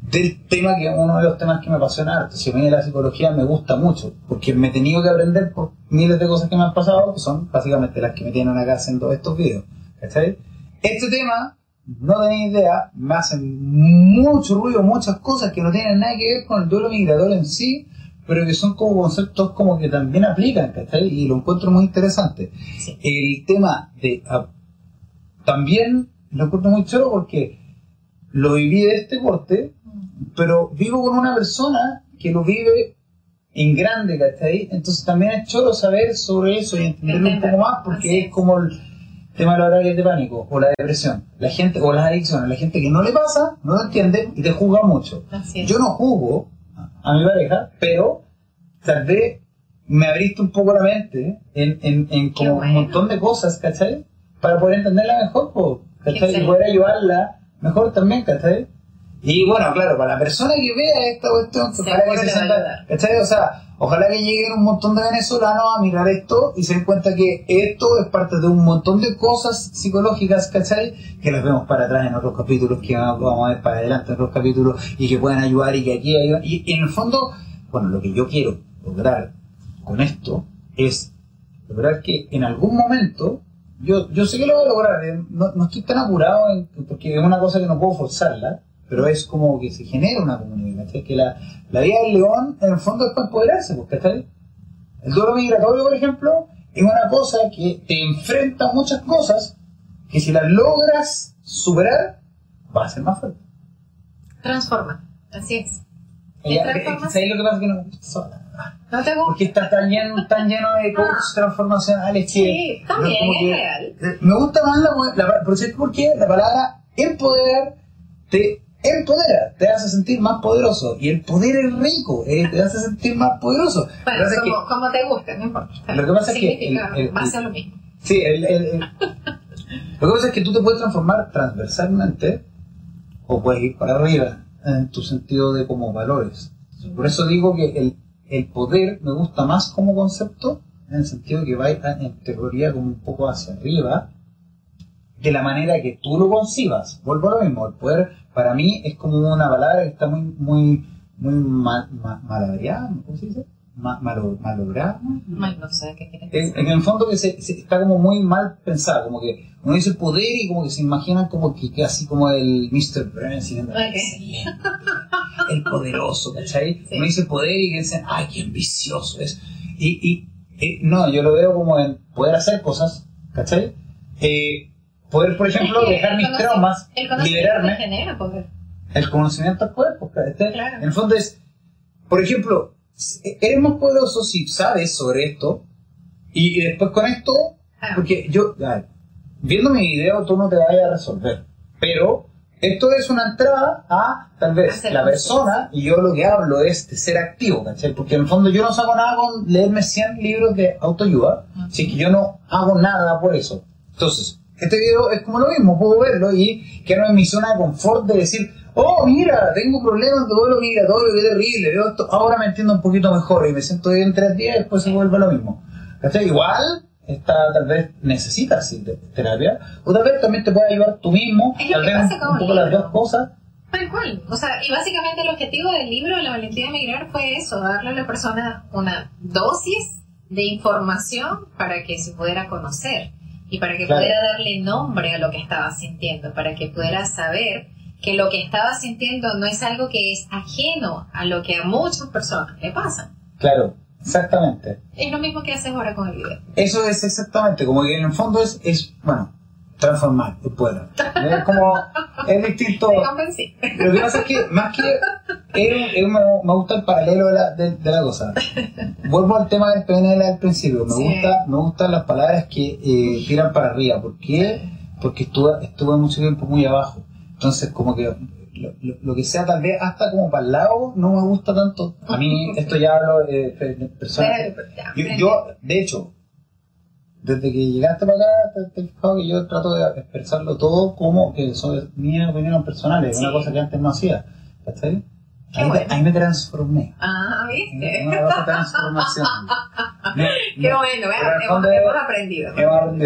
del tema que es uno de los temas que me apasiona Si a mí la psicología me gusta mucho, porque me he tenido que aprender por miles de cosas que me han pasado, que son básicamente las que me tienen acá haciendo estos videos. ¿Cachai? Este tema, no tenéis idea, me hacen mucho ruido, muchas cosas que no tienen nada que ver con el duelo migratorio en sí, pero que son como conceptos como que también aplican, ¿cachai? Y lo encuentro muy interesante. El tema de... Ah, también lo encuentro muy chulo porque lo viví de este corte, pero vivo con una persona que lo vive en grande, ¿cachai? Entonces también es chulo saber sobre eso y entenderlo un poco más porque es como el tema de los horarios de pánico o la depresión. La gente, o las adicciones, la gente que no le pasa, no lo entiende y te juzga mucho. Yo no juzgo, a mi pareja, pero tal vez me abriste un poco la mente en, en, en como un montón de cosas, ¿cachai? Para poder entenderla mejor, ¿cachai? Y poder ayudarla mejor también, ¿cachai? Y bueno, claro, para la persona que vea esta cuestión, que se ¿cachai? O sea, ojalá que lleguen un montón de venezolanos a mirar esto y se den cuenta que esto es parte de un montón de cosas psicológicas, ¿cachai? Que las vemos para atrás en otros capítulos, que vamos a ver para adelante en otros capítulos y que pueden ayudar y que aquí ayudan. Y, en el fondo, bueno, lo que yo quiero lograr con esto es lograr que en algún momento yo, yo sé que lo voy a lograr, eh, no, no estoy tan apurado porque es una cosa que no puedo forzarla, pero es como que se genera una comunidad, ¿cachai? Que la, la vida del león, en el fondo, es para empoderarse, pues, ¿cachai? El duelo migratorio, por ejemplo, es una cosa que te enfrenta a muchas cosas que si las logras superar, va a ser más fuerte. Transforma, así es. ¿Sabes lo que pasa? Que no me gusta sola. ¿No te gusta? Porque está tan lleno, tan lleno de coaches ah. transformacionales que... Sí, también es real. Eh, me gusta más la, la, por cierto, porque la palabra empoderar te empodera, te hace sentir más poderoso. Y el poder es rico, eh, te hace sentir más poderoso. Bueno, como, como, te guste, no importa. Lo que pasa es que. El, va a ser lo mismo. Sí, el, lo que pasa es que tú te puedes transformar transversalmente o puedes ir para arriba en tu sentido de como valores. Por eso digo que el, el poder me gusta más como concepto en el sentido de que va en teoría como un poco hacia arriba de la manera que tú lo concibas. Vuelvo a lo mismo, el poder para mí es como una palabra que está muy, muy, muy mal, ¿cómo se dice? malogrado. Mal, no sé qué En, el fondo que se, está como muy mal pensado, como que uno dice poder y como que se imaginan como que, así como el Mr. Burns el poderoso, ¿cachai? Uno dice poder y dicen, ay, qué ambicioso es. Y, y, no, yo lo veo como en poder hacer cosas, ¿cachai? Eh, poder, por ejemplo, dejar mis traumas, liberarme. Genera poder. El conocimiento poder, porque en el fondo es, por ejemplo, eres más poderoso si sabes sobre esto y, después con esto, porque yo, viendo mi video tú no te vayas a resolver, pero esto es una entrada a tal vez la persona y yo lo que hablo es de ser activo, ¿cachai? Porque en el fondo yo no saco nada con leerme 100 libros de autoayuda, así que yo no hago nada por eso. Entonces, este video es como lo mismo, puedo verlo y quedarme en mi zona de confort de decir, oh, mira, tengo problemas de vuelo migratorio, qué terrible, veo esto, ahora me entiendo un poquito mejor y me siento bien en tres días y después se vuelve lo mismo. ¿Cachai? Igual, esta tal vez necesitas terapia, o tal vez también te puede ayudar tú mismo, tal vez un, poco las dos cosas. Tal cual. O sea, y básicamente el objetivo del libro La valentía de migrar fue eso, darle a la persona una dosis de información para que se pudiera conocer y para que pudiera darle nombre a lo que estaba sintiendo, para que pudiera saber que lo que estaba sintiendo no es algo que es ajeno a lo que a muchas personas le pasa. Claro, exactamente. Es lo mismo que haces ahora con el video. Eso es exactamente, como que en el fondo es, es bueno, transformar el poder. Es como, es distinto. Lo que pasa es que, más que, es, me, me, gusta el paralelo de la, de, la, cosa. Vuelvo al tema del PNL al principio. Me, gusta, me gustan las palabras que eh, tiran para arriba. ¿Por qué? Porque estuve, estuve mucho tiempo muy abajo. Entonces, como que lo, que sea tal vez hasta como para el lado no me gusta tanto. A mí, esto ya hablo de, personas. Yo, de hecho, desde que llegaste para acá, te, he fijado que yo trato de expresarlo todo como que son mis opiniones personales, una cosa que antes no hacía. Ahí, ahí, me transformé. Ah, ¿viste? Una transformación. Qué bueno, hemos, hemos, aprendido.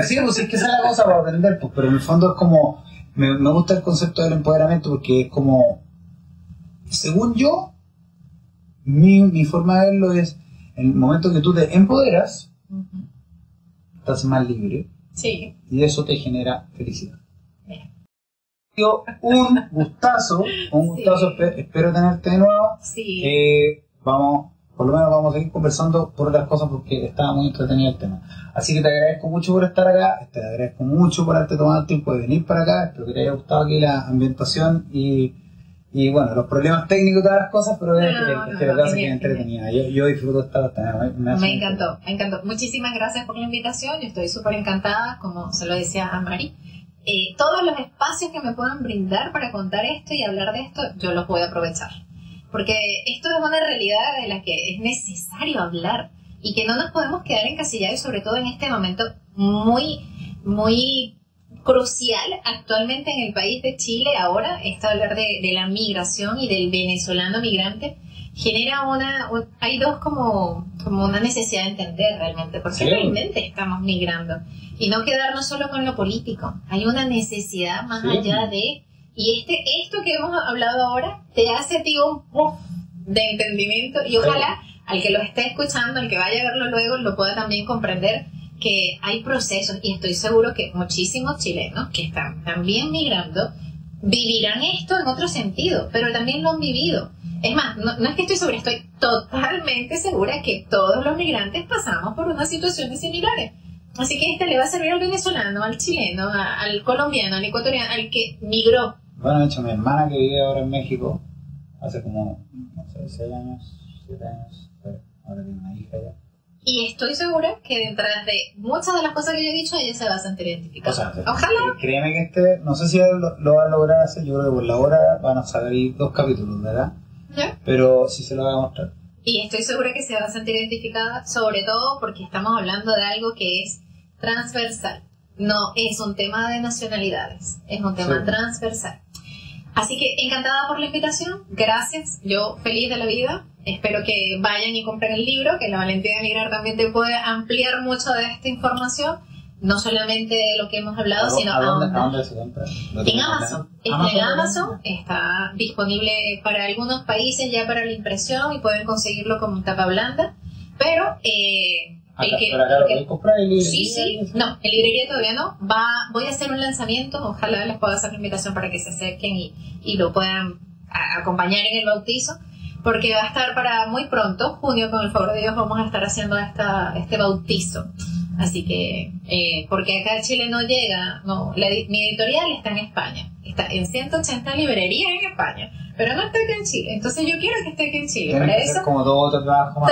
Sí, pues es que esa es la cosa para aprender, pues, pero en el fondo es como me, me gusta el concepto del empoderamiento porque es como, según yo, mi, mi forma de verlo es, en el momento que tú te empoderas, estás más libre. Sí. Y eso te genera felicidad. Un gustazo, un gustazo, espero tenerte de nuevo. Sí. Eh, vamos por lo menos vamos a seguir conversando por otras cosas porque estaba muy entretenido el tema. Así que te agradezco mucho por estar acá, te agradezco mucho por haberte tomado el tiempo de venir para acá, espero que te haya gustado aquí la ambientación y, y bueno, los problemas técnicos y todas las cosas, pero es que la que me entretenida. Yo, yo disfruto estar Me, me encantó, me encantó. Muchísimas gracias por la invitación, yo estoy súper encantada, como se lo decía a Mari. Eh, todos los espacios que me puedan brindar para contar esto y hablar de esto, yo los voy a aprovechar. Porque esto es una realidad de la que es necesario hablar y que no nos podemos quedar encasillados, sobre todo en este momento muy, muy crucial actualmente en el país de Chile ahora, esto hablar de, la migración y del venezolano migrante, genera una, hay dos como, como una necesidad de entender realmente, porque realmente estamos migrando. Y no quedarnos solo con lo político, hay una necesidad más allá de y este, esto que hemos hablado ahora te hace, tío, un puff de entendimiento y ojalá al que lo esté escuchando, al que vaya a verlo luego, lo pueda también comprender que hay procesos y estoy seguro que muchísimos chilenos que están también migrando vivirán esto en otro sentido, pero también lo han vivido. Es más, no, es que estoy segura, estoy totalmente segura que todos los migrantes pasamos por unas situaciones similares. Así que este le va a servir al venezolano, al chileno, al colombiano, al ecuatoriano, al que migró bueno, de hecho, mi hermana que vive ahora en México, hace como, no sé, 6 años, 7 años, ahora tiene una hija ya. Y estoy segura que detrás de muchas de las cosas que yo he dicho, ella se va a sentir identificada. Ojalá. Créeme que este, no sé si lo, lo, va a lograr hacer, yo creo que por la hora van a salir dos capítulos, ¿verdad? ¿Ya? Pero sí se lo voy a mostrar. Y estoy segura que se va a sentir identificada, sobre todo porque estamos hablando de algo que es transversal. No es un tema de nacionalidades, es un tema transversal. Así que encantada por la invitación, gracias, yo feliz de la vida, espero que vayan y compren el libro, que la valentía de migrar también te puede ampliar mucho de esta información. no solamente de lo que hemos hablado, sino ¿A dónde, ¿a dónde compra? En Amazon. Está en Amazon, está disponible para algunos países ya para la impresión y pueden conseguirlo como tapa blanda, pero eh, el que, lo comprar en Sí, sí, no, en librería todavía no. Va, voy a hacer un lanzamiento, ojalá les pueda hacer la invitación para que se acerquen y, y lo puedan acompañar en el bautizo porque va a estar para muy pronto, junio, con el favor de Dios, vamos a estar haciendo esta, este bautizo. Así que, eh, porque acá Chile no llega, no, mi editorial está en España, está en 180 librerías en España, pero no está aquí en Chile. Entonces yo quiero que esté aquí en Chile. Para eso. como dos otros trabajos más.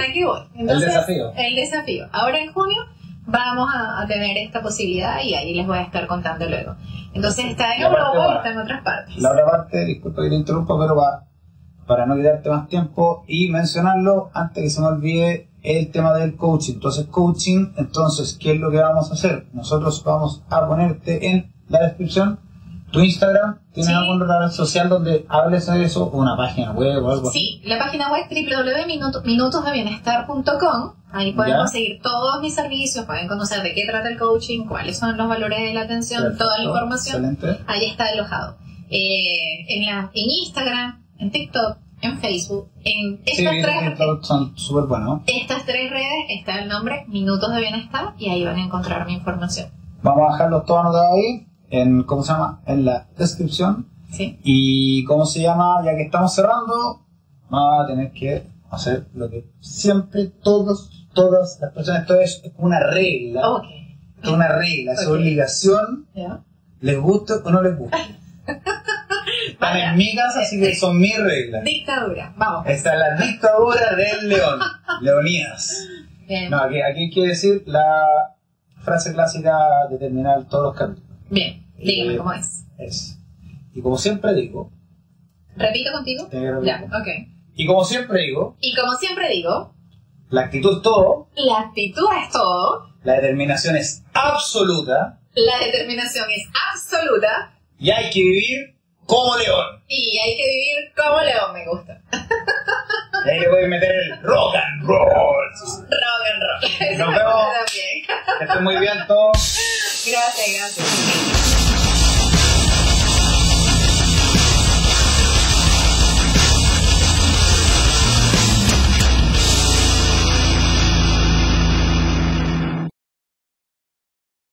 Aquí voy. el desafío. El desafío. Ahora en junio vamos a, tener esta posibilidad y ahí les voy a estar contando luego. Entonces está en Europa y está en otras partes. La otra parte, disculpa que te interrumpa, pero va para no quedarte más tiempo y mencionarlo antes que se me olvide el tema del coaching. Entonces, coaching, entonces, ¿qué es lo que vamos a hacer? Nosotros vamos a ponerte en la descripción tu Instagram. ¿Tienes alguna red social donde hables de eso? ¿O una página web o algo así? Sí, la página web www.minutosdebienestar.com. Ahí pueden conseguir todos mis servicios, pueden conocer de qué trata el coaching, cuáles son los valores de la atención, toda la información. Ahí está alojado. Eh, en, la, en Instagram, en TikTok, en Facebook, en estas tres son súper buenos. Estas tres redes está el nombre Minutos de Bienestar y ahí van a encontrar mi información. Vamos a dejarlo todo anotado ahí, en, ¿cómo se llama? En la descripción. Sí. Y ¿cómo se llama? Ya que estamos cerrando, vamos a tener que hacer lo que siempre todos, todas las personas, esto es una regla. Okay. es una regla, es obligación. Les guste o no les guste. Están en mi casa, así que son mis reglas. Dictadura, vamos. Esta es la dictadura del león. Leonidas. Bien. No, aquí, aquí quiere decir la frase clásica de terminar todos los capítulos. Bien, dígame cómo es. Es. Y como siempre digo. ¿Repito contigo? Ya, ok. Y como siempre digo. Y como siempre digo. La actitud es todo. La actitud es todo. La determinación es absoluta. La determinación es absoluta. Y hay que vivir como león. Y hay que vivir como león, me gusta. Y ahí le voy a meter el rock and roll. Rock and roll. Nos vemos. Que estén muy bien todos. Gracias, gracias.